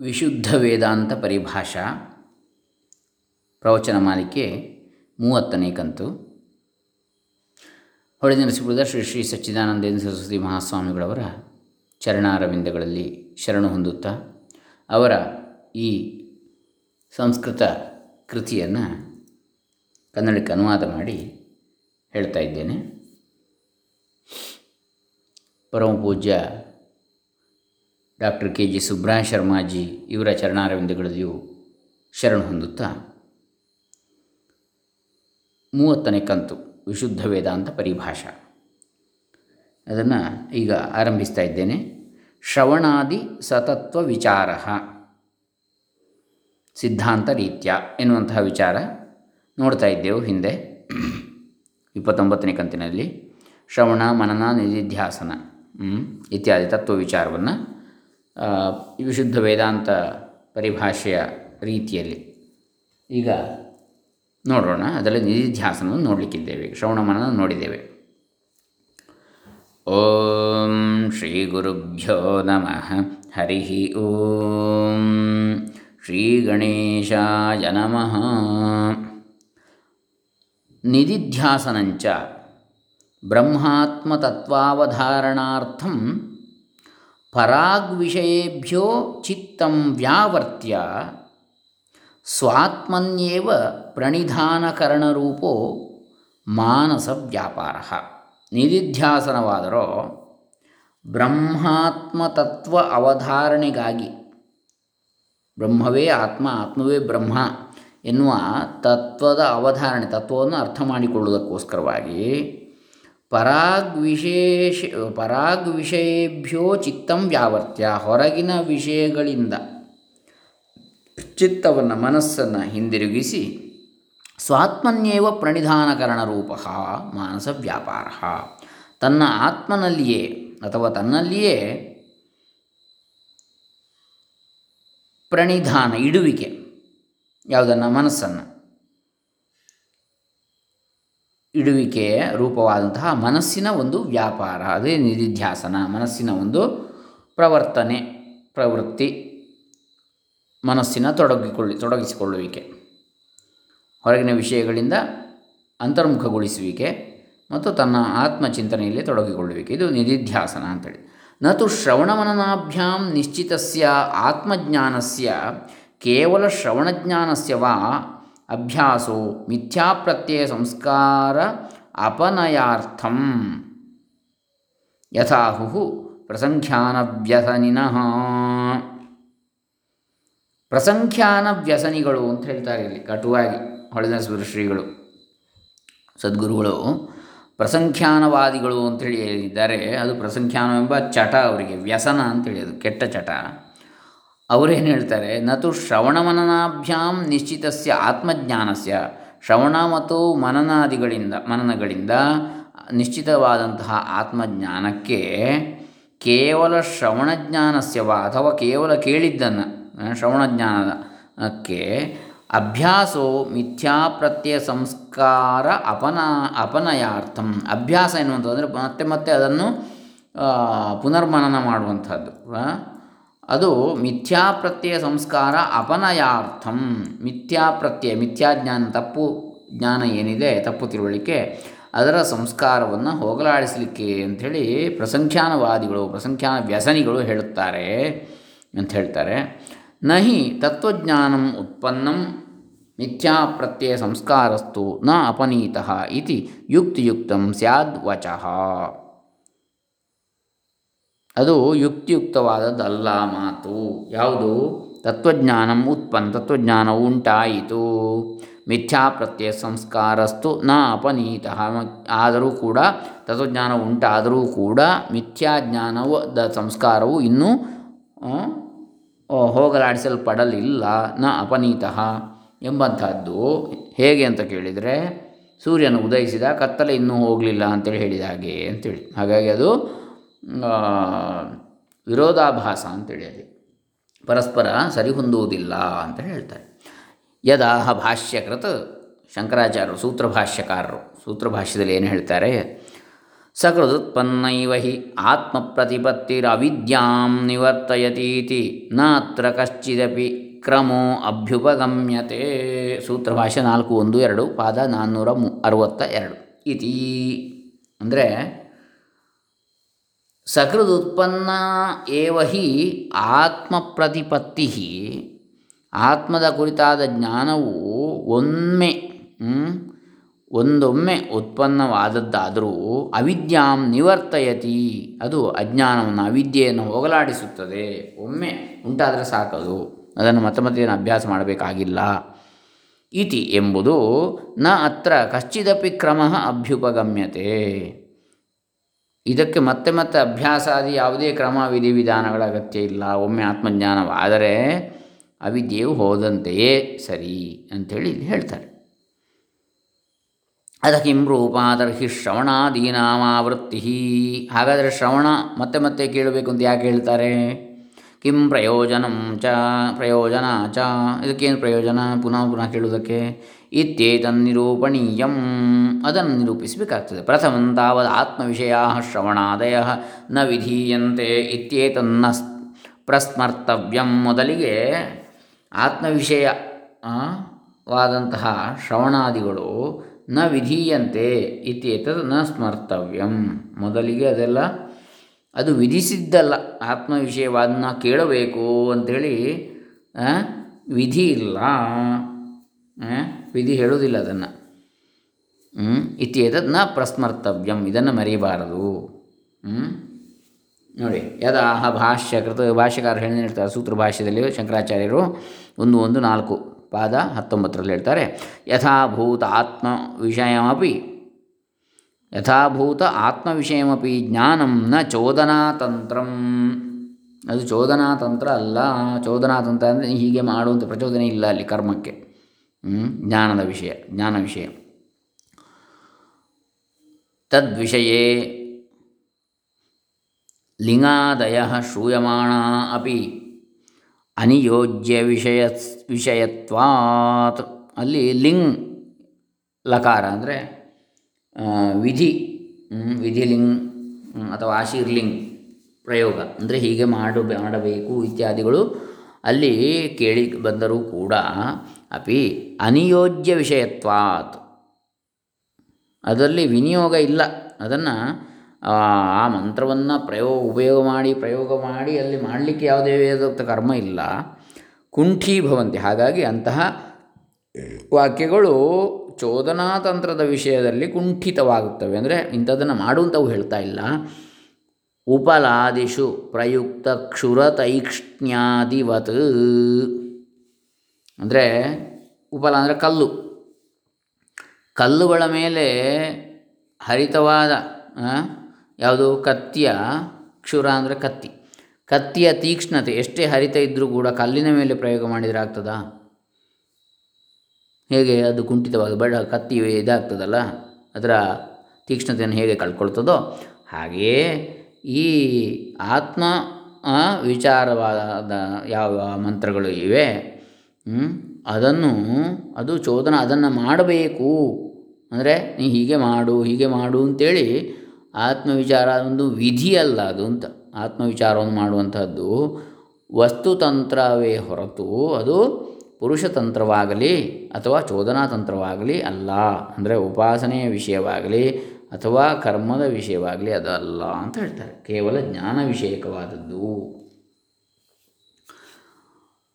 ವಿಶುದ್ಧ ವೇದಾಂತ ಪರಿಭಾಷಾ ಪ್ರವಚನ ಮಾಲಿಕೆ ಮೂವತ್ತನೇ ಕಂತು. ಹೊಳೆ ನರಸೀಪುರದ ಶ್ರೀ ಶ್ರೀ ಸಚ್ಚಿದಾನಂದೇಂದ್ರ ಸರಸ್ವತಿ ಮಹಾಸ್ವಾಮಿಗಳವರ ಚರಣಾರವಿಂದಗಳಲ್ಲಿ ಶರಣು ಹೊಂದುತ್ತಾ ಅವರ ಈ ಸಂಸ್ಕೃತ ಕೃತಿಯನ್ನು ಕನ್ನಡಕ್ಕೆ ಅನುವಾದ ಮಾಡಿ ಹೇಳ್ತಾ ಇದ್ದೇನೆ. ಪರಮ ಪೂಜ್ಯ ಡಾಕ್ಟರ್ ಕೆ ಜಿ ಸುಬ್ರಹ ಶರ್ಮಾಜಿ ಇವರ ಚರಣಾರವಿಂದಗಳಲ್ಲಿಯೂ ಶರಣ ಹೊಂದುತ್ತಾ, ಮೂವತ್ತನೇ ಕಂತು ವಿಶುದ್ಧ ವೇದಾಂತ ಪರಿಭಾಷಾ. ಅದನ್ನು ಈಗ ಆರಂಭಿಸ್ತಾ ಇದ್ದೇನೆ. ಶ್ರವಣಾದಿ ಸತತ್ವ ವಿಚಾರ, ಸಿದ್ಧಾಂತ ರೀತ್ಯ ಎನ್ನುವಂತಹ ವಿಚಾರ ನೋಡ್ತಾ ಇದ್ದೆವು ಹಿಂದೆ. ಇಪ್ಪತ್ತೊಂಬತ್ತನೇ ಕಂತಿನಲ್ಲಿ ಶ್ರವಣ, ಮನನ, ನಿಧಿಧ್ಯಾಸನ ಇತ್ಯಾದಿ ತತ್ವ ವಿಚಾರವನ್ನು ವಿಶುದ್ಧ ವೇದಾಂತ ಪರಿಭಾಷೆಯ ರೀತಿಯಲ್ಲಿ. ಈಗ ನೋಡೋಣ, ಅದರಲ್ಲಿ ನಿಧಿಧ್ಯಾಸನವನ್ನು ನೋಡಲಿಕ್ಕಿದ್ದೇವೆ ಶ್ರವಣ ಮನನ ನೋಡಿದ್ದೇವೆ. ಓಂ ಶ್ರೀ ಗುರುಭ್ಯೋ ನಮಃ, ಹರಿ ಓಂ ಶ್ರೀ ಗಣೇಶಾಯ ನಮಃ. ನಿಧಿಧ್ಯಾಸನಂಚ ಬ್ರಹ್ಮಾತ್ಮತತ್ವಾವಧಾರಣಾರ್ಥಂ ಪರಾಗ್ವಿಷಯೇಭ್ಯೋ ಚಿತ್ತಂ ವ್ಯಾವರ್ತ್ಯ ಸ್ವಾತ್ಮನ್ಯೇವ ಪ್ರಣಿಧಾನಕರಣರೂಪೋ ಮಾನಸ ವ್ಯಾಪಾರ. ನಿಧಿಧ್ಯಾಸನವಾದರೋ ಬ್ರಹ್ಮಾತ್ಮತತ್ವ ಅವಧಾರಣೆಗಾಗಿ, ಬ್ರಹ್ಮವೇ ಆತ್ಮ, ಆತ್ಮವೇ ಬ್ರಹ್ಮ ಎನ್ನುವ ತತ್ವದ ಅವಧಾರಣೆ, ತತ್ವವನ್ನು ಅರ್ಥ ಮಾಡಿಕೊಳ್ಳುವುದಕ್ಕೋಸ್ಕರವಾಗಿ ಪರಾಗ್ ವಿಶೇಷ ಪರಾಗ್ ವಿಷಯೇಭ್ಯೋ ಚಿತ್ತಂ ವ್ಯಾವರ್ತ್ಯ, ಹೊರಗಿನ ವಿಷಯಗಳಿಂದ ಚಿತ್ತವನ್ನು, ಮನಸ್ಸನ್ನು ಹಿಂದಿರುಗಿಸಿ ಸ್ವಾತ್ಮನ್ಯೇವ ಪ್ರಣಿಧಾನಕರಣ ರೂಪ ಮಾನಸ ವ್ಯಾಪಾರ. ತನ್ನ ಆತ್ಮನಲ್ಲಿಯೇ ಅಥವಾ ತನ್ನಲ್ಲಿಯೇ ಪ್ರಣಿಧಾನ ಇಡುವಿಕೆ, ಯಾವುದನ್ನು ಮನಸ್ಸನ್ನು. ಇಡುವಿಕೆಯ ರೂಪವಾದಂತಹ ಮನಸ್ಸಿನ ಒಂದು ವ್ಯಾಪಾರ, ಅದೇ ನಿಧಿಧ್ಯಾಸನ, ಮನಸ್ಸಿನ ಒಂದು ಪ್ರವರ್ತನೆ, ಪ್ರವೃತ್ತಿ, ಮನಸ್ಸಿನ ತೊಡಗಿಕೊಳ್ಳಿ, ತೊಡಗಿಸಿಕೊಳ್ಳುವಿಕೆ. ಹೊರಗಿನ ವಿಷಯಗಳಿಂದ ಅಂತರ್ಮುಖಗೊಳಿಸುವಿಕೆ ಮತ್ತು ತನ್ನ ಆತ್ಮಚಿಂತನೆಯಲ್ಲಿ ತೊಡಗಿಕೊಳ್ಳುವಿಕೆ. ಇದು ನಿಧಿಧ್ಯಾಸನ ಅಂತೇಳಿ. ನತು ಶ್ರವಣಮನನಾಭ್ಯಾಂ ನಿಶ್ಚಿತಸ್ಯ ಆತ್ಮಜ್ಞಾನಸ್ಯ, ಕೇವಲ ಶ್ರವಣಜ್ಞಾನಸ್ಯ ವಾ ಅಭ್ಯಾಸೋ ಮಿಥ್ಯಾಪ್ರತ್ಯಯ ಸಂಸ್ಕಾರ ಅಪನಯಾರ್ಥಂ. ಪ್ರಸಂಖ್ಯಾನ ವ್ಯಸನಿನಃ ಪ್ರಸಂಖ್ಯಾನ ವ್ಯಸನಿಗಳು ಅಂತ ಹೇಳ್ತಾರೆ ಇಲ್ಲಿ, ಕಟುವಾಗಿ ಹೊಳೆನರಸಿಪುರ ಶ್ರೀಗಳು, ಸದ್ಗುರುಗಳು. ಪ್ರಸಂಖ್ಯಾನವಾದಿಗಳು ಅಂತೇಳಿ ಹೇಳಿದ್ದಾರೆ. ಅದು ಪ್ರಸಂಖ್ಯಾನವೆಂಬ ಚಟ ಅವರಿಗೆ, ವ್ಯಸನ ಅಂತೇಳಿ ಅದು ಕೆಟ್ಟ ಚಟ. ಅವರೇನು ಹೇಳ್ತಾರೆ? ನತು ಶ್ರವಣಮನನಾಭ್ಯಾಂ ನಿಶ್ಚಿತಸ್ಯ ಆತ್ಮಜ್ಞಾನಸ್ಯ. ಶ್ರವಣ ಮತ್ತು ಮನನಾದಿಗಳಿಂದ, ಮನನಗಳಿಂದ ನಿಶ್ಚಿತವಾದಂತಹ ಆತ್ಮಜ್ಞಾನಕ್ಕೆ ಕೇವಲ ಶ್ರವಣಜ್ಞಾನಸ್ಯವ ಅಥವಾ ಕೇವಲ ಕೇಳಿದ್ದನ್ನು ಶ್ರವಣಜ್ಞಾನಕ್ಕೆ ಅಭ್ಯಾಸೋ ಮಿಥ್ಯಾಪ್ರತ್ಯಯ ಸಂಸ್ಕಾರ ಅಪನ, ಅಪನಯಾರ್ಥಂ. ಅಭ್ಯಾಸ ಎನ್ನುವಂಥದ್ದು ಅಂದರೆ ಮತ್ತೆ ಮತ್ತೆ ಅದನ್ನು ಪುನರ್ಮನನ ಮಾಡುವಂಥದ್ದು ಅದು ಮಿಥ್ಯಾಪ್ರತ್ಯಯ ಸಂಸ್ಕಾರ ಅಪನಯಾರ್ಥಂ. ಮಿಥ್ಯಾಪ್ರತ್ಯಯ, ಮಿಥ್ಯಾಜ್ಞಾನ ತಪ್ಪು ಜ್ಞಾನ ಏನಿದೆ ತಪ್ಪು ತಿಳುವಳಿಕೆ, ಅದರ ಸಂಸ್ಕಾರವನ್ನು ಹೋಗಲಾಡಿಸಲಿಕ್ಕೆ ಅಂಥೇಳಿ ಪ್ರಸಂಖ್ಯಾನವಾದಿಗಳು, ಪ್ರಸಂಖ್ಯಾನ ವ್ಯಸನಿಗಳು ಹೇಳುತ್ತಾರೆ ಅಂತ ಹೇಳ್ತಾರೆ. ನಹಿ ತತ್ವಜ್ಞಾನಂ ಉತ್ಪನ್ನಂ ಮಿಥ್ಯಾಪ್ರತ್ಯಯ ಸಂಸ್ಕಾರಸ್ತು ನ ಅಪನೀತ ಇತಿ ಯುಕ್ತಿಯುಕ್ತಂ ಸ್ಯಾದ್ ವಚಃ. ಅದು ಯುಕ್ತಿಯುಕ್ತವಾದದ್ದಲ್ಲ ಮಾತು. ಯಾವುದು? ತತ್ವಜ್ಞಾನಂ ಉತ್ಪನ್ನ, ತತ್ವಜ್ಞಾನ ಉಂಟಾಯಿತು. ಮಿಥ್ಯಾಪ್ರತ್ಯಯ ಸಂಸ್ಕಾರಸ್ತು ನ ಅಪನೀತ ಆದರೂ ಕೂಡ ತತ್ವಜ್ಞಾನ ಉಂಟಾದರೂ ಕೂಡ ಮಿಥ್ಯಾಜ್ಞಾನವು ದ ಸಂಸ್ಕಾರವು ಇನ್ನೂ ಹೋಗಲಾಡಿಸಲ್ಪಡಲಿಲ್ಲ. ನ ಅಪನೀತ ಎಂಬಂಥದ್ದು. ಹೇಗೆ ಅಂತ ಕೇಳಿದರೆ, ಸೂರ್ಯನು ಉದಯಿಸಿದ ಕತ್ತಲೆ ಇನ್ನೂ ಹೋಗಲಿಲ್ಲ ಅಂತೇಳಿ ಹೇಳಿದ ಹಾಗೆ, ಅಂತೇಳಿ. ಹಾಗಾಗಿ ಅದು ವಿರೋಧಾಭಾಸ ಅಂತೇಳಿ ಅಲ್ಲಿ ಪರಸ್ಪರ ಸರಿಹೊಂದುವುದಿಲ್ಲ ಅಂತ ಹೇಳ್ತಾರೆ. ಯದಾಹ ಭಾಷ್ಯಕೃತ ಶಂಕರಾಚಾರ್ಯರು ಸೂತ್ರ ಭಾಷ್ಯಕಾರರು ಸೂತ್ರ ಭಾಷ್ಯದಲ್ಲಿ ಏನು ಹೇಳ್ತಾರೆ? ಸಕೃದುತ್ಪನ್ನೈವ ಹಿ ಆತ್ಮಪ್ರತಿಪತ್ತಿರವಿದ್ಯಾಂ ನಿವರ್ತಯತೀತಿ, ನಾತ್ರ ಕಶ್ಚಿದಪಿ ಕ್ರಮೋ ಅಭ್ಯುಪಗಮ್ಯತೆ. ಸೂತ್ರಭಾಷೆ ನಾಲ್ಕು ಒಂದು ಎರಡು, ಪಾದ ನಾನ್ನೂರ ಮು, ಅರವತ್ತ ಎರಡು. ಇತಿ. ಅಂದರೆ ಸಕೃದುತ್ಪನ್ನ ಏವ ಹಿ ಆತ್ಮಪ್ರತಿಪತ್ತಿ. ಆತ್ಮದ ಕುರಿತಾದ ಜ್ಞಾನವು ಒಮ್ಮೆ ಒಂದೊಮ್ಮೆ ಉತ್ಪನ್ನವಾದದ್ದಾದರೂ ಅವಿದ್ಯಾಂ ನಿವರ್ತಯತಿ. ಅದು ಅಜ್ಞಾನವನ್ನು, ಅವಿದ್ಯೆಯನ್ನು ಹೋಗಲಾಡಿಸುತ್ತದೆ. ಒಮ್ಮೆ ಉಂಟಾದರೆ ಸಾಕದು. ಅದನ್ನು ಮತ್ತೆ ಮತ್ತೆ ಅಭ್ಯಾಸ ಮಾಡಬೇಕಾಗಿಲ್ಲ. ಇತಿ ಎಂಬುದು ನ ಅತ್ರ ಕಶ್ಚಿದಪಿ ಕ್ರಮ ಅಭ್ಯುಪಗಮ್ಯತೆ. ಇದಕ್ಕೆ ಮತ್ತೆ ಮತ್ತೆ ಅಭ್ಯಾಸಾದಿ ಯಾವುದೇ ಕ್ರಮ ವಿಧಿವಿಧಾನಗಳ ಅಗತ್ಯ ಇಲ್ಲ. ಒಮ್ಮೆ ಆತ್ಮಜ್ಞಾನವಾದರೆ ಅವಿದ್ಯೆಯು ಹೋದಂತೆಯೇ ಸರಿ ಅಂಥೇಳಿ ಇಲ್ಲಿ ಹೇಳ್ತಾರೆ. ಅದ ಕಿಂ ರೂಪಾದರ್ಹಿ ಶ್ರವಣಾದೀನಾಮಾವೃತ್ತಿ ಹಾಗಾದರೆ ಶ್ರವಣ ಮತ್ತೆ ಮತ್ತೆ ಕೇಳಬೇಕು ಅಂತ ಯಾಕೆ ಹೇಳ್ತಾರೆ? ಕಿಂ ಪ್ರಯೋಜನಂ ಚ ಪ್ರಯೋಜನ ಚ ಇದಕ್ಕೇನು ಪ್ರಯೋಜನ ಪುನಃ ಪುನಃ ಕೇಳುವುದಕ್ಕೆ ಇತ್ಯೇತನ್ನಿರೂಪಣೀಯಂ ಅದನ್ನು ನಿರೂಪಿಸಬೇಕಾಗ್ತದೆ ಪ್ರಥಮಂ ತಾವದ ಆತ್ಮವಿಷಯ ಶ್ರವಣಾದಯ ನ ವಿಧೀಯಂತೆ ಇತ್ಯೇತನ್ನ ಪ್ರಸ್ಮರ್ತವ್ಯಂ ಮೊದಲಿಗೆ ಆತ್ಮವಿಷಯ ವಾದಂತಹ ಶ್ರವಣಾದಿಗಳು ನ ವಿಧೀಯಂತೆ ಇತ್ಯೇತದ್ನ ಸ್ಮರ್ತವ್ಯಂ. ಮೊದಲಿಗೆ ಅದೆಲ್ಲ ಅದು ವಿಧಿಸಿದ್ದಲ್ಲ ಆತ್ಮ ವಿಷಯವಾದನ್ನ ಕೇಳಬೇಕು ಅಂಥೇಳಿ ವಿಧಿ ಇಲ್ಲ ವಿಧಿ ಹೇಳುವುದಿಲ್ಲ ಅದನ್ನು ಇತ್ಯೇತದ್ನ ಪ್ರಸ್ಮರ್ತವ್ಯಂ, ಇದನ್ನು ಮರೆಯಬಾರದು? ನೋಡಿ, ಯದಾಹ ಭಾಷ್ಯಕೃತ ಭಾಷ್ಯಕಾರ ಹೇಳ್ತಾರೆ, ಸೂತ್ರ ಭಾಷ್ಯದಲ್ಲಿ ಶಂಕರಾಚಾರ್ಯರು ಒಂದು ಒಂದು, ನಾಲ್ಕು ಪಾದ ಹತ್ತೊಂಬತ್ತರಲ್ಲಿ ಹೇಳ್ತಾರೆ ಯಥಾಭೂತ ಆತ್ಮ ವಿಷಯಮಪಿ ಯಥಾಭೂತ ಆತ್ಮವಿಷಯಮಪಿ ಜ್ಞಾನಂ ನ ಚೋದನಾತಂತ್ರಂ ಅದು ಚೋದನಾತಂತ್ರ ಅಲ್ಲ ಚೋದನಾತಂತ್ರ ಅಂದರೆ ಹೀಗೆ ಮಾಡುವಂಥ ಪ್ರಚೋದನೆ ಇಲ್ಲ ಅಲ್ಲಿ ಕರ್ಮಕ್ಕೆ? ಜ್ಞಾನದ ವಿಷಯ, ಜ್ಞಾನ ವಿಷಯ. ತದ್ವಿಷಯ ಲಿಂಗಾದಯ ಶ್ರೂಯಮಾಣ ಅಪಿ ಅನಿಯೋಜ್ಯ ವಿಷಯ, ವಿಷಯತ್ವಾತ್. ಅಲ್ಲಿ ಲಿಂಗ್ ಲಕಾರ ಅಂದರೆ ವಿಧಿ ವಿಧಿಲಿಂಗ್ ಅಥವಾ ಆಶೀರ್ಲಿಂಗ್ ಪ್ರಯೋಗ, ಅಂದರೆ ಹೀಗೆ ಮಾಡು, ಮಾಡಬೇಕು ಇತ್ಯಾದಿಗಳು ಅಲ್ಲಿ ಕೇಳಿ ಬಂದರೂ ಕೂಡ ಅಪಿ ಅನಿಯೋಜ್ಯ ವಿಷಯತ್ವಾತ್. ಅದರಲ್ಲಿ ವಿನಿಯೋಗ ಇಲ್ಲ. ಅದನ್ನು, ಆ ಮಂತ್ರವನ್ನು ಪ್ರಯೋಗ, ಉಪಯೋಗ ಮಾಡಿ, ಪ್ರಯೋಗ ಮಾಡಿ ಅಲ್ಲಿ ಮಾಡಲಿಕ್ಕೆ ಯಾವುದೇ ವೇದೋಕ್ತ ಕರ್ಮ ಇಲ್ಲ. ಕುಂಠೀಭವಂತೆ. ಹಾಗಾಗಿ ಅಂತಹ ವಾಕ್ಯಗಳು ಚೋದನಾತಂತ್ರದ ವಿಷಯದಲ್ಲಿ ಕುಂಠಿತವಾಗುತ್ತವೆ. ಅಂದರೆ ಇಂಥದ್ದನ್ನು ಮಾಡುವಂಥವು ಹೇಳ್ತಾ ಇಲ್ಲ. ಉಪಲಾದಿಷು ಪ್ರಯುಕ್ತ ಕ್ಷುರತೈಕ್ಷ್ಣ್ಯಾದಿವತ್. ಅಂದರೆ ಉಪಲ ಅಂದರೆ ಕಲ್ಲು. ಕಲ್ಲುಗಳ ಮೇಲೆ ಹರಿತವಾದ ಯಾವುದು ಕತ್ತಿಯ ಕ್ಷುರ ಅಂದರೆ ಕತ್ತಿ. ಕತ್ತಿಯ ತೀಕ್ಷ್ಣತೆ ಎಷ್ಟೇ ಹರಿತ ಇದ್ದರೂ ಕೂಡ ಕಲ್ಲಿನ ಮೇಲೆ ಪ್ರಯೋಗ ಮಾಡಿದರೆ ಆಗ್ತದಾ? ಹೇಗೆ ಅದು ಕುಂಠಿತವಾಗಿ ಬಡ ಕತ್ತಿ ಇದಾಗ್ತದಲ್ಲ, ಅದರ ತೀಕ್ಷ್ಣತೆಯನ್ನು ಹೇಗೆ ಕಳ್ಕೊಳ್ತದೋ ಹಾಗೆಯೇ ಈ ಆತ್ಮ ವಿಚಾರವಾದ ಯಾವ ಮಂತ್ರಗಳು ಇವೆ ಅದನ್ನು, ಅದು ಚೋದನ ಅದನ್ನು ಮಾಡಬೇಕು. ಅಂದರೆ ನೀ ಹೀಗೆ ಮಾಡು ಹೀಗೆ ಮಾಡು ಅಂತೇಳಿ ಆತ್ಮವಿಚಾರ ಒಂದು ವಿಧಿಯಲ್ಲ ಅದು ಅಂತ. ಆತ್ಮವಿಚಾರವನ್ನು ಮಾಡುವಂಥದ್ದು ವಸ್ತುತಂತ್ರವೇ ಹೊರತು ಅದು ಪುರುಷತಂತ್ರವಾಗಲಿ ಅಥವಾ ಚೋದನಾತಂತ್ರವಾಗಲಿ ಅಲ್ಲ. ಅಂದರೆ ಉಪಾಸನೆಯ ವಿಷಯವಾಗಲಿ ಅಥವಾ ಕರ್ಮದ ವಿಷಯವಾಗಲಿ ಅದಲ್ಲ ಅಂತ ಹೇಳ್ತಾರೆ. ಕೇವಲ ಜ್ಞಾನ ವಿಷಯಕವಾದದ್ದು.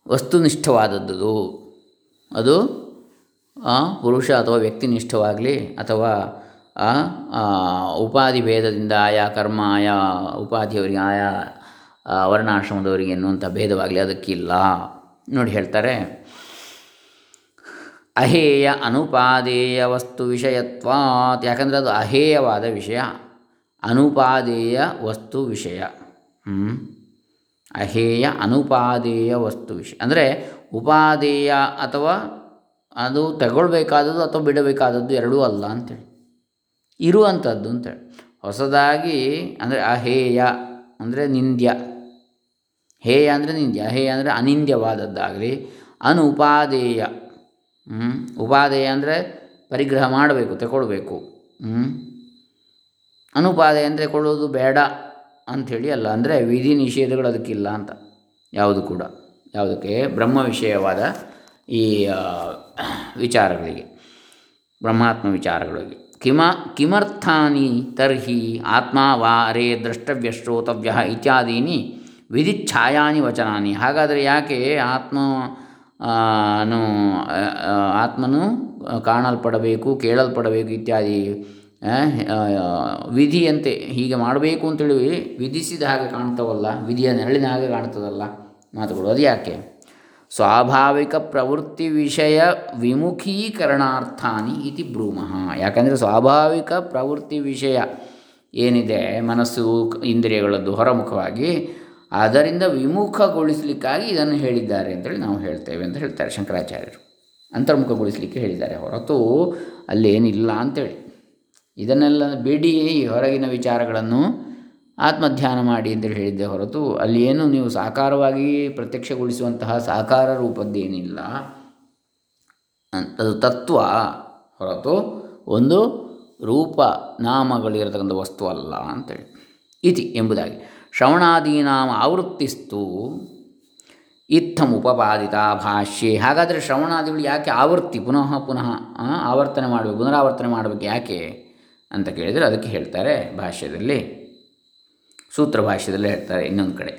ವಸ್ತುನಿಷ್ಠವಾದದ್ದು. ಅದು ಪುರುಷ ಅಥವಾ ವ್ಯಕ್ತಿನಿಷ್ಠವಾಗಲಿ ಅಥವಾ ಉಪಾಧಿ ಭೇದದಿಂದ ಆಯಾ ಕರ್ಮ, ಆಯಾ ಉಪಾಧಿಯವರಿಗೆ, ಆಯಾ ವರ್ಣಾಶ್ರಮದವರಿಗೆ ಎನ್ನುವಂಥ ಭೇದವಾಗಲಿ ಅದಕ್ಕಿಲ್ಲ. ನೋಡಿ ಹೇಳ್ತಾರೆ. ಅಹೇಯ ಅನುಪಾದೇಯ ವಸ್ತು ವಿಷಯತ್ವಾತ್. ಯಾಕಂದರೆ ಅದು ಅಹೇಯವಾದ ವಿಷಯ. ಅನುಪಾದೇಯ ವಸ್ತು ವಿಷಯ. ಅಹೇಯ ಅನುಪಾದೇಯ ವಸ್ತು ವಿಷಯ. ಅಂದರೆ ಉಪಾದೇಯ ಅಥವಾ ಅದು ತಗೊಳ್ಬೇಕಾದದ್ದು ಅಥವಾ ಬಿಡಬೇಕಾದದ್ದು ಎರಡೂ ಅಲ್ಲ ಅಂತೇಳಿ. ಇರುವಂಥದ್ದು ಅಂತೇಳಿ. ಹೊಸದಾಗಿ ಅಂದರೆ ಅಹೇಯ ಅಂದರೆ ನಿಂದ್ಯ. ಹೇಯ ಅಂದರೆ ನಿಂದ್ಯ. ಅಹೇಯ ಅಂದರೆ ಅನಿಂದ್ಯವಾದದ್ದಾಗಲಿ. ಅನುಪಾದೇಯ? ಉಪಾದೇಯ ಅಂದರೆ ಪರಿಗ್ರಹ ಮಾಡಬೇಕು ತಗೊಳ್ಬೇಕು? ಅನುಪಾದೆ ಅಂದರೆ ಕೊಡೋದು ಬೇಡ ಅಂಥೇಳಿ ಅಲ್ಲ, ಅಂದರೆ ವಿಧಿ ನಿಷೇಧಗಳು ಅದಕ್ಕಿಲ್ಲ ಅಂತ. ಯಾವುದು ಕೂಡ, ಯಾವುದಕ್ಕೆ? ಬ್ರಹ್ಮ ವಿಷಯವಾದ ಈ ವಿಚಾರಗಳಿಗೆ, ಬ್ರಹ್ಮಾತ್ಮ ವಿಚಾರಗಳಿಗೆ. ಕಿಮ, ಕಿಮರ್ಥಾನಿ ತರ್ಹಿ ಆತ್ಮ ವಾ ರೇ ದ್ರಷ್ಟವ್ಯ ಶ್ರೋತವ್ಯ ಇತ್ಯಾದೀನಿ ವಿಧಿಚ್ಛಾಯಾನಿ ವಚನಾನಿ. ಹಾಗಾದರೆ ಯಾಕೆ ಆತ್ಮ ನು ಆ, ಆ, ಆತ್ಮನು ಕಾಣಲ್ಪಡಬೇಕು ಕೇಳಲ್ಪಡಬೇಕು ಇತ್ಯಾದಿ ವಿಧಿಯಂತೆ ಹೀಗೆ ಮಾಡಬೇಕು ಅಂತೇಳಿ ವಿಧಿಸಿದ ಹಾಗೆ ಕಾಣ್ತವಲ್ಲ ವಿಧಿಯ ನೆರಳಿನ ಹಾಗೆ ಕಾಣ್ತದಲ್ಲ ಮಾತುಗಳು. ಅದು ಯಾಕೆ? ಸ್ವಾಭಾವಿಕ ಪ್ರವೃತ್ತಿ ವಿಷಯ ವಿಮುಖೀಕರಣಾರ್ಥಾನಿ ಇತಿ ಬ್ರೂಮಃ. ಯಾಕಂದರೆ ಸ್ವಾಭಾವಿಕ ಪ್ರವೃತ್ತಿ ವಿಷಯ ಏನಿದೆ? ಮನಸ್ಸು ಇಂದ್ರಿಯಗಳದ್ದು ಹೊರಮುಖವಾಗಿ ಅದರಿಂದ ವಿಮುಖಗೊಳಿಸಲಿಕ್ಕಾಗಿ ಇದನ್ನು ಹೇಳಿದ್ದಾರೆ ಅಂತೇಳಿ ನಾವು ಹೇಳ್ತೇವೆ ಅಂತ ಹೇಳ್ತಾರೆ ಶಂಕರಾಚಾರ್ಯರು. ಅಂತರ್ಮುಖಗೊಳಿಸಲಿಕ್ಕೆ ಹೇಳಿದ್ದಾರೆ ಹೊರತು ಅಲ್ಲೇನಿಲ್ಲ ಅಂತೇಳಿ. ಇದನ್ನೆಲ್ಲ ಬಿಡಿ ಈ ಹೊರಗಿನ ವಿಚಾರಗಳನ್ನು ಆತ್ಮಧ್ಯಾನ ಮಾಡಿ ಅಂತೇಳಿ ಹೇಳಿದ್ದೆ ಹೊರತು ಅಲ್ಲಿ ಏನು ನೀವು ಸಾಕಾರವಾಗಿ ಪ್ರತ್ಯಕ್ಷಗೊಳಿಸುವಂತಹ ಸಾಕಾರ ರೂಪದ್ದೇನಿಲ್ಲ. ಅದು ತತ್ವ ಹೊರತು ಒಂದು ರೂಪ ನಾಮಗಳಿರತಕ್ಕಂಥ ವಸ್ತು ಅಲ್ಲ ಅಂತೇಳಿ. ಇತಿ ಎಂಬುದಾಗಿ. ಶ್ರವಣಾದೀನಾಂ ಆವೃತ್ತಿಸ್ತು. ಇತ್ತಂ ಉಪಪಾದಿತ ಭಾಷ್ಯೆ. ಹಾಗಾದರೆ ಶ್ರವಣಾದಿಗಳು ಯಾಕೆ ಆವೃತ್ತಿ, ಪುನಃ ಪುನಃ ಆವರ್ತನೆ ಮಾಡಬೇಕು ಪುನರಾವರ್ತನೆ ಮಾಡಬೇಕು ಯಾಕೆ ಅಂತ ಕೇಳಿದರೆ ಅದಕ್ಕೆ ಹೇಳ್ತಾರೆ ಭಾಷ್ಯದಲ್ಲಿ, ಸೂತ್ರ ಭಾಷ್ಯದಲ್ಲಿ ಹೇಳ್ತಾರೆ ಇನ್ನೊಂದು ಕಡೆ.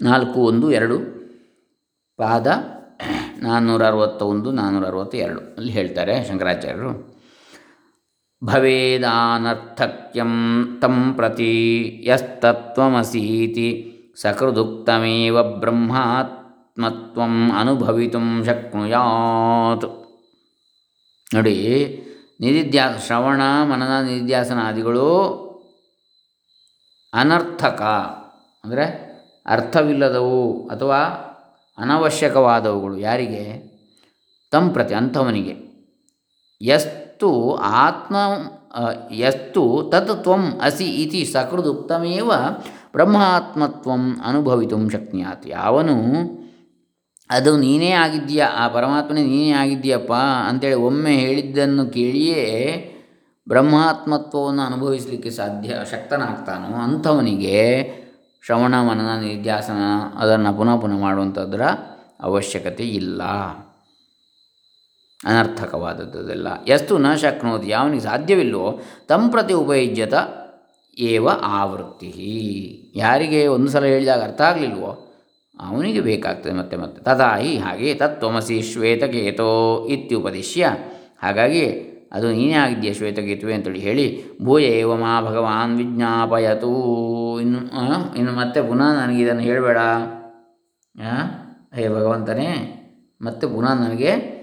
ನಾಲ್ಕು ಒಂದು ಎರಡು, ಪಾದ ನಾನ್ನೂರ ಅರವತ್ತ ಒಂದು ನಾನ್ನೂರ ಅರವತ್ತ ಎರಡು ಅಲ್ಲಿ ಹೇಳ್ತಾರೆ ಶಂಕರಾಚಾರ್ಯರು. ಭವೇದಾನರ್ಥಕ್ಯಂ ತಂ ಪ್ರತಿ ಯಸ್ತತ್ವಮಸೀತಿ ಸಕೃದುಕ್ತಮೇವ ಬ್ರಹ್ಮಾತ್ಮತ್ವಂ ಅನುಭವಿತು ಶಕ್ನುಯಾತ್. ನೋಡಿ ನಿಧಿಧ್ಯಾಸ ಶ್ರವಣ, ಮನನ ನಿಧಿಧ್ಯಾಸನಾದಿಗಳು ಅನರ್ಥಕ, ಅಂದರೆ ಅರ್ಥವಿಲ್ಲದವು ಅಥವಾ ಅನವಶ್ಯಕವಾದವುಗಳು ಯಾರಿಗೆ? ತಂಪ್ರತಿ ಅಂಥವನಿಗೆ. ಯಸ್ತು ಆತ್ಮ ಯಸ್ತು ತತ್ ಅಸಿ ಇತಿ ಸಕೃದುಕ್ತಮೇವ ಬ್ರಹ್ಮಾತ್ಮತ್ವಂ ಅನುಭವಿತು ಶಕ್ನಿಯಾತ್. ಯಾವನು, ಅದು ನೀನೇ ಆಗಿದ್ದೀಯಾ, ಆ ಪರಮಾತ್ಮನೇ ನೀನೇ ಆಗಿದ್ದೀಯಪ್ಪ ಅಂತೇಳಿ ಒಮ್ಮೆ ಹೇಳಿದ್ದನ್ನು ಕೇಳಿಯೇ ಬ್ರಹ್ಮಾತ್ಮತ್ವವನ್ನು ಅನುಭವಿಸಲಿಕ್ಕೆ ಸಾಧ್ಯ, ಶಕ್ತನಾಗ್ತಾನೋ ಅಂಥವನಿಗೆ ಶ್ರವಣ, ಮನನ ನಿಧ್ಯಾಸನ ಅದನ್ನು ಪುನಃ ಪುನಃ ಮಾಡುವಂಥದ್ರ ಅವಶ್ಯಕತೆ ಇಲ್ಲ. ಅನರ್ಥಕವಾದದ್ದೆಲ್ಲ ಎಷ್ಟು ನ ಶಕ್ನೋತಿ, ಯಾವನಿಗೆ ಸಾಧ್ಯವಿಲ್ಲವೋ ತಂ ಪ್ರತಿ ಉಪಯುಜ್ಯತ ಏವ ಆವೃತ್ತಿ. ಯಾರಿಗೆ ಒಂದು ಸಲ ಹೇಳಿದಾಗ ಅರ್ಥ ಆಗಲಿಲ್ವೋ, ಅವನಿಗೆ ಬೇಕಾಗ್ತದೆ ಮತ್ತೆ ಮತ್ತೆ. ತದಾಹಿ ಹಾಗೆ ತತ್ವಮಸಿ ಶ್ವೇತಕೇತೋ ಇತ್ಯುಪದಿಶ್ಯ. ಹಾಗಾಗಿ ಅದು ನೀನೇ ಆಗಿದೆಯಾ ಶ್ವೇತಕೇತುವೆ ಅಂತೇಳಿ ಹೇಳಿ, ಭೂಯ ಏವ ಮಾ ಭಗವಾನ್ ವಿಜ್ಞಾಪಯತು. ಇನ್ನು ಇನ್ನು ಮತ್ತೆ ಪುನಃ ನನಗೆ ಇದನ್ನು ಹೇಳಬೇಡ. ಹೇ ಭಗವಂತನೇ, ಮತ್ತೆ ಪುನಃ ನನಗೆ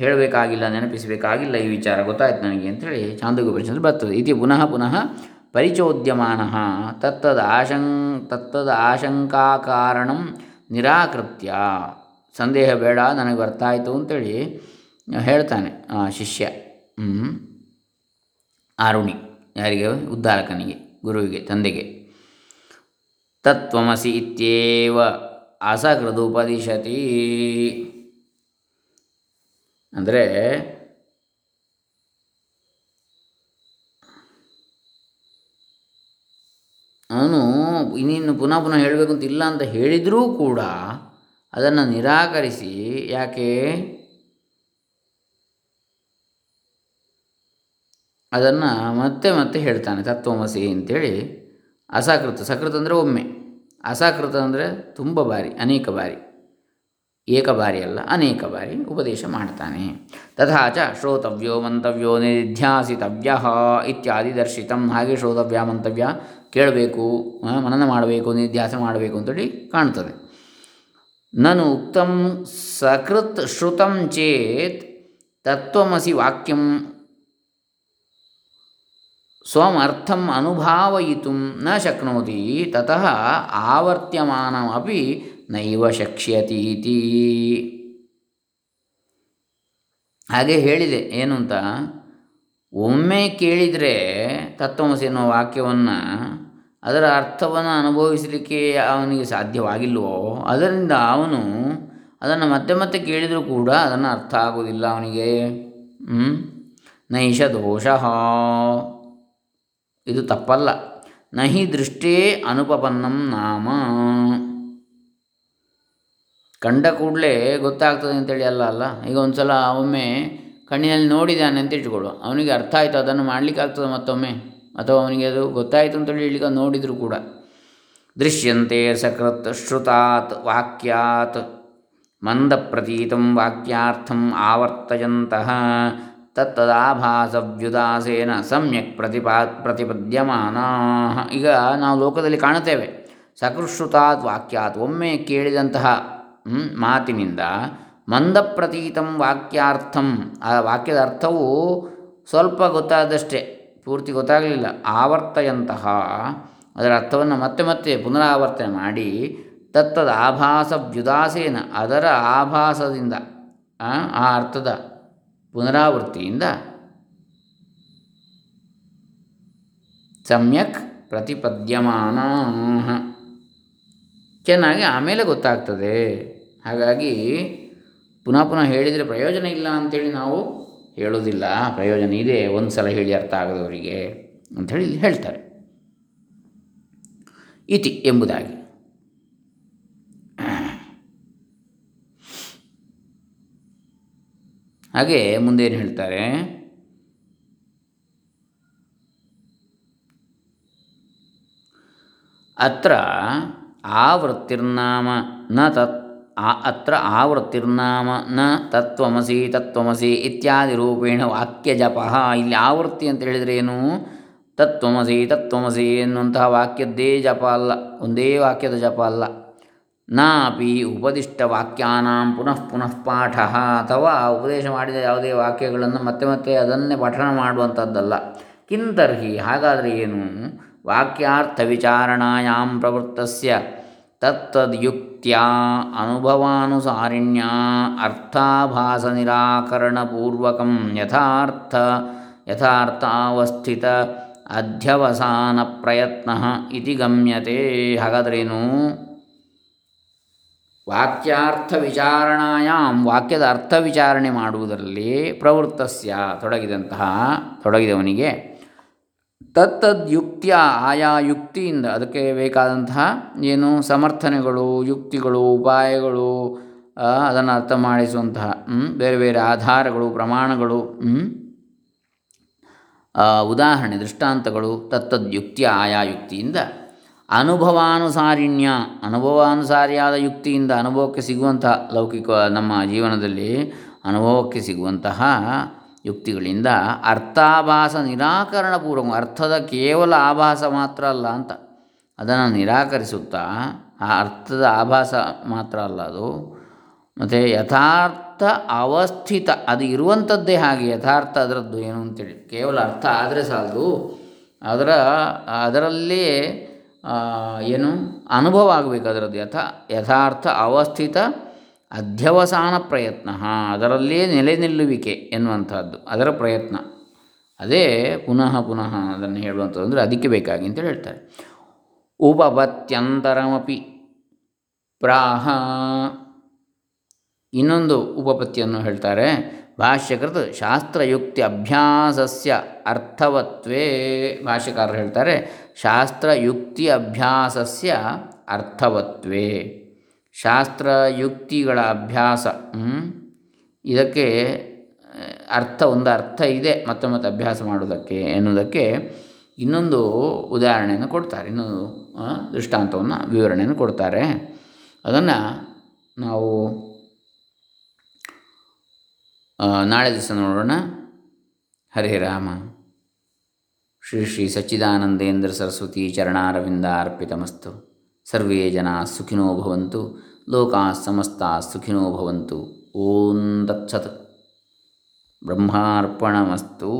ಹೇಳಬೇಕಾಗಿಲ್ಲ, ನೆನಪಿಸಬೇಕಾಗಿಲ್ಲ ಈ ವಿಚಾರ ಗೊತ್ತಾಯ್ತು ನನಗೆ ಅಂತೇಳಿ ಚಾಂದೋಗ್ಯೋಪನಿಷತ್ತು ಬರ್ತದೆ. ಇತಿ ಪುನಃ ಪುನಃ ಪರಿಚೋದ್ಯಮಾನ ತತ್ತದ ಆಶಂ, ತತ್ತದ ಆಶಂಕಾಕಾರಣಂ ನಿರಾಕೃತ್ಯ. ಸಂದೇಹ ಬೇಡ, ನನಗೆ ಬರ್ತಾಯಿತು ಅಂತೇಳಿ ಹೇಳ್ತಾನೆ ಶಿಷ್ಯ. ಆರುಣಿ ಯಾರಿಗೆ? ಉದ್ಧಾರಕನಿಗೆ ಗುರುವಿಗೆ, ತಂದೆಗೆ. ತತ್ವಮಸಿ ಇತ್ಯೇವ ಅಸಕೃದುಪದಿಶತಿ. ಅಂದರೆ ಅವನು ಇನ್ನಿನ್ನು ಪುನಃ ಪುನಃ ಹೇಳಬೇಕು ಅಂತ ಇಲ್ಲ ಅಂತ ಹೇಳಿದರೂ ಕೂಡ ಅದನ್ನು ನಿರಾಕರಿಸಿ, ಯಾಕೆ? ಅದನ್ನು ಮತ್ತೆ ಮತ್ತೆ ಹೇಳ್ತಾನೆ ತತ್ವಮಸಿ ಅಂತೇಳಿ. ಅಸಕೃತ, ಸಕೃತ ಅಂದರೆ ಒಮ್ಮೆ. ಅಸಕೃತ ಅಂದರೆ ತುಂಬ ಬಾರಿ, ಅನೇಕ ಬಾರಿ. ಏಕ ಬಾರಿ ಅಲ್ಲ, ಅನೇಕ ಬಾರಿ ಉಪದೇಶ ಮಾಡ್ತಾನೆ. ತಥಾಚ ಶ್ರೋತವ್ಯೋ ಮಂತವ್ಯೋ ನಿಧ್ಯಾಸಿತವ್ಯ ಇತ್ಯಾದಿ ದರ್ಶಿತಂ. ಹಾಗೆ ಶ್ರೋತವ್ಯ, ಮಂತವ್ಯ ಕೇಳಬೇಕು ಮನನ ಮಾಡಬೇಕು, ನಿಧ್ಯಾಸ ಮಾಡಬೇಕು ಅಂತೇಳಿ ಕಾಣ್ತದೆ. ನಾನು ಉಕ್ತಂ ಸಕೃತ್ ಶ್ರುತಂ ಚೇತ್ ತತ್ವಮಸಿ ವಾಕ್ಯಂ ಸ್ವಮರ್ಥಂ ಅನುಭಾವಯಿತು ನ ಶಕ್ನೋತಿ. ತತಃ ಆವರ್ತ್ಯಮಾನಮಪಿ ನೈವ ಶಕ್ಷ್ಯತೀತಿ. ಹಾಗೆ ಹೇಳಿದೆ, ಏನು ಅಂತ? ಒಮ್ಮೆ ಕೇಳಿದರೆ ತತ್ವಮಸಿ ಎನ್ನುವ ವಾಕ್ಯವನ್ನು ಅದರ ಅರ್ಥವನ್ನು ಅನುಭವಿಸಲಿಕ್ಕೆ ಅವನಿಗೆ ಸಾಧ್ಯವಾಗಿಲ್ವೋ ಅದರಿಂದ ಅವನು ಅದನ್ನು ಮತ್ತೆ ಮತ್ತೆ ಕೇಳಿದರೂ ಕೂಡ ಅದನ್ನು ಅರ್ಥ ಆಗೋದಿಲ್ಲ ಅವನಿಗೆ. ನೈಷ ದೋಷ. ಇದು ತಪ್ಪಲ್ಲ. ನಹಿ ದೃಷ್ಟೇ ಅನುಪಪನ್ನಂ ನಾಮ. ಕಂಡ ಕೂಡಲೇ ಗೊತ್ತಾಗ್ತದೆ ಅಂತೇಳಿ ಅಲ್ಲ ಅಲ್ಲ. ಈಗ ಒಂದು ಸಲ ಒಮ್ಮೆ ಕಣ್ಣಿನಲ್ಲಿ ನೋಡಿದ್ದಾನೆ ಅಂತ ಇಟ್ಕೊಳ್ಳು. ಅವನಿಗೆ ಅರ್ಥ ಆಯಿತು, ಅದನ್ನು ಮಾಡಲಿಕ್ಕೆ ಆಗ್ತದೆ ಮತ್ತೊಮ್ಮೆ? ಅಥವಾ ಅವನಿಗೆ ಅದು ಗೊತ್ತಾಯಿತು ಅಂತೇಳಿ ಹೇಳಿಕ ನೋಡಿದರೂ ಕೂಡ. ದೃಶ್ಯಂತೆ ಸಕೃತ್ ಶ್ರುತಾತ್ ವಾಕ್ಯಾತ್. ಮಂದ ಪ್ರತೀತಂ ವಾಕ್ಯಾರ್ಥಂ ಆವರ್ತಯಂತಹ ತತ್ತದಾಭಾಸವ್ಯುದಾಸೇನ ಸಮ್ಯಕ್ ಪ್ರತಿಪಾ ಪ್ರತಿಪದ್ಯಮಾನ ಈಗ ನಾವು ಲೋಕದಲ್ಲಿ ಕಾಣುತ್ತೇವೆ. ಸಕೃಶ್ರುತಾತ್ ವಾಕ್ಯಾತ್ ಒಮ್ಮೆ ಕೇಳಿದಂತಹ ಮಾತಿನಿಂದ ಮಂದಪ್ರತೀತಂ ವಾಕ್ಯಾರ್ಥಂ. ಆ ವಾಕ್ಯದ ಅರ್ಥವು ಸ್ವಲ್ಪ ಗೊತ್ತಾದಷ್ಟೇ, ಪೂರ್ತಿ ಗೊತ್ತಾಗಲಿಲ್ಲ. ಆವರ್ತಯಂತಹ. ಅದರ ಅರ್ಥವನ್ನು ಮತ್ತೆ ಮತ್ತೆ ಪುನರಾವರ್ತನೆ ಮಾಡಿ, ತತ್ತದ ಆಭಾಸ ವ್ಯುದಾಸೇನ, ಅದರ ಆಭಾಸದಿಂದ, ಆ ಅರ್ಥದ ಪುನರಾವೃತ್ತಿಯಿಂದ ಸಮ್ಯಕ್ ಪ್ರತಿಪದ್ಯಮಾನ ಚೆನ್ನಾಗಿ ಆಮೇಲೆ ಗೊತ್ತಾಗ್ತದೆ. ಹಾಗಾಗಿ ಪುನಃ ಪುನಃ ಹೇಳಿದರೆ ಪ್ರಯೋಜನ ಇಲ್ಲ ಅಂಥೇಳಿ ನಾವು ಹೇಳೋದಿಲ್ಲ ಪ್ರಯೋಜನ ಇದೆ, ಒಂದು ಸಲ ಹೇಳಿ ಅರ್ಥ ಆಗದವರಿಗೆ ಅಂಥೇಳಿ ಇಲ್ಲಿ ಹೇಳ್ತಾರೆ. ಇತಿ ಎಂಬುದಾಗಿ. ಹಾಗೆ ಮುಂದೇನು ಹೇಳ್ತಾರೆ? ಅತ್ರ ಆವೃತ್ತಿರ್ನಾಮ ನ ತತ್ ಅತ್ರ ಆವೃತ್ತಿರ್ನಾಮ ನ ತತ್ವಮಸಿ ತತ್ವಮಸಿ ಇತ್ಯಾದಿ ರೂಪೇಣ ವಾಕ್ಯ ಜಪ. ಇಲ್ಲಿ ಆವೃತ್ತಿ ಅಂತ ಹೇಳಿದರೆ ಏನು? ತತ್ವಮಸಿ ತತ್ವಮಸಿ ಎನ್ನುವಂತಹ ವಾಕ್ಯದ್ದೇ ಜಪ ಅಲ್ಲ. ಒಂದೇ ವಾಕ್ಯದ ಜಪ ಅಲ್ಲ. ನಾಪಿ ಉಪದಿಷ್ಟ ವಾಕ್ಯಾನಾಂ ಪುನಃ ಪುನಃ ಪಾಠ. ಅಥವಾ ಉಪದೇಶ ಮಾಡಿದ ಯಾವುದೇ ವಾಕ್ಯಗಳನ್ನು ಮತ್ತೆ ಮತ್ತೆ ಅದನ್ನೇ ಪಠಣ ಮಾಡುವಂಥದ್ದಲ್ಲ ಕಿಂತರ್ಹಿ, ಹಾಗಾದರೆ ಏನು? ವಾಕ್ಯಾರ್ಥ ವಿಚಾರಣಾಯಾಂ ಪ್ರವೃತ್ತಸ್ಯ. ತತ್ತದ್ಯುಕ್ತ್ಯ ಅನುಭವಾನುಸಾರಿಣ್ಯ ಅರ್ಥಾಭಾಸ ನಿರಾಕರಣಪೂರ್ವಕಂ ಯಥಾರ್ಥ ಯಥಾರ್ಥಾವಸ್ಥಿತ ಅಧ್ಯವಸಾನ ಪ್ರಯತ್ನ ಇತಿ ಗಮ್ಯತೆ ಹಾಗಾದ್ರೇನು? ವಾಕ್ಯಾರ್ಥ ವಿಚಾರಣಾಯಾಮ್ ವಾಕ್ಯದ ಅರ್ಥ ವಿಚಾರಣೆ ಮಾಡುವುದರಲ್ಲಿ ಪ್ರವೃತ್ತಸ್ಯ ತೊಡಗಿದಂತಹ, ತೊಡಗಿದವನಿಗೆ ತತ್ತದ್ಯುಕ್ತಿಯ, ಆಯಾ ಯುಕ್ತಿಯಿಂದ ಅದಕ್ಕೆ ಬೇಕಾದಂತಹ ಏನು ಸಮರ್ಥನೆಗಳು, ಯುಕ್ತಿಗಳು, ಉಪಾಯಗಳು ಅದನ್ನು ಅರ್ಥ ಮಾಡಿಸುವಂತಹ ಬೇರೆ ಬೇರೆ ಆಧಾರಗಳು, ಪ್ರಮಾಣಗಳು ಉದಾಹರಣೆ, ದೃಷ್ಟಾಂತಗಳು, ತತ್ತದ್ಯುಕ್ತಿಯ, ಆಯಾ ಯುಕ್ತಿಯಿಂದ. ಅನುಭವಾನುಸಾರಿಣ್ಯ, ಅನುಭವಾನುಸಾರಿಯಾದ ಯುಕ್ತಿಯಿಂದ ಅನುಭವಕ್ಕೆ ಸಿಗುವಂತಹ ಲೌಕಿಕ, ನಮ್ಮ ಜೀವನದಲ್ಲಿ ಅನುಭವಕ್ಕೆ ಸಿಗುವಂತಹ ಯುಕ್ತಿಗಳಿಂದ ಅರ್ಥಾಭಾಸ ನಿರಾಕರಣ ಪೂರ್ವ ಅರ್ಥದ ಕೇವಲ ಆಭಾಸ ಮಾತ್ರ ಅಲ್ಲ ಅಂತ. ಅದನ್ನು ನಿರಾಕರಿಸುತ್ತಾ, ಆ ಅರ್ಥದ ಆಭಾಸ ಮಾತ್ರ ಅಲ್ಲ ಅದು. ಮತ್ತು ಯಥಾರ್ಥ ಅವಸ್ಥಿತ, ಅದು ಇರುವಂಥದ್ದೇ ಹಾಗೆ, ಯಥಾರ್ಥ ಅದರದ್ದು ಏನು ಅಂತೇಳಿ. ಕೇವಲ ಅರ್ಥ ಆದರೆ ಸಾಲದು. ಅದರ, ಅದರಲ್ಲೇ ಏನು, ಅನುಭವ ಆಗಬೇಕು ಅದರದ್ದು. ಯಥಾ, ಯಥಾರ್ಥ ಅವಸ್ಥಿತ ಅಧ್ಯವಸಾನ ಪ್ರಯತ್ನ ಅದರಲ್ಲೇ ನೆಲೆ ನಿಲ್ಲುವಿಕೆ ಎನ್ನುವಂಥದ್ದು, ಅದರ ಪ್ರಯತ್ನ. ಅದೇ ಪುನಃ ಪುನಃ ಅದನ್ನು ಹೇಳುವಂಥದ್ದು ಅಂದರೆ ಅದಕ್ಕೆ ಬೇಕಾಗಿ ಅಂತೇಳಿ ಹೇಳ್ತಾರೆ. ಉಪಪತ್ಯಂತರಮಪಿ ಪ್ರಾಹ. ಇನ್ನೊಂದು ಉಪಪತ್ತಿಯನ್ನು ಹೇಳ್ತಾರೆ ಭಾಷ್ಯಕೃತ ಶಾಸ್ತ್ರಯುಕ್ತಿ ಅಭ್ಯಾಸಸ್ಯ ಅರ್ಥವತ್ವೇ. ಭಾಷ್ಯಕಾರರು ಹೇಳ್ತಾರೆ, ಶಾಸ್ತ್ರಯುಕ್ತಿ ಅಭ್ಯಾಸಸ್ಯ ಅರ್ಥವತ್ವೇ. ಶಾಸ್ತ್ರಯುಕ್ತಿಗಳ ಅಭ್ಯಾಸ ಇದಕ್ಕೆ ಅರ್ಥ, ಒಂದು ಅರ್ಥ ಇದೆ ಮತ್ತೆ ಮತ್ತೆ ಅಭ್ಯಾಸ ಮಾಡುವುದಕ್ಕೆ ಎನ್ನುವುದಕ್ಕೆ ಇನ್ನೊಂದು ಉದಾಹರಣೆಯನ್ನು ಕೊಡ್ತಾರೆ, ಇನ್ನೊಂದು ದೃಷ್ಟಾಂತವನ್ನು, ವಿವರಣೆಯನ್ನು ಕೊಡ್ತಾರೆ. ಅದನ್ನು ನಾವು ನಾಳೆ ದಿವಸ ನೋಡೋಣ. ಹರೇ ರಾಮ. ಶ್ರೀ ಶ್ರೀ ಸಚ್ಚಿದಾನಂದೇಂದ್ರ ಸರಸ್ವತಿ ಚರಣಾರವಿಂದ ಅರ್ಪಿತಮಸ್ತು. ಸರ್ವೇ ಜನ ಸುಖಿನೋ ಭವಂತು ಲೋಕಾ ಸಮಸ್ತ ಸುಖಿನೋ ಭವಂತು. ಓಂ ತತ್ಸತ್. ಬ್ರಹ್ಮಾರ್ಪಣಮಸ್ತು.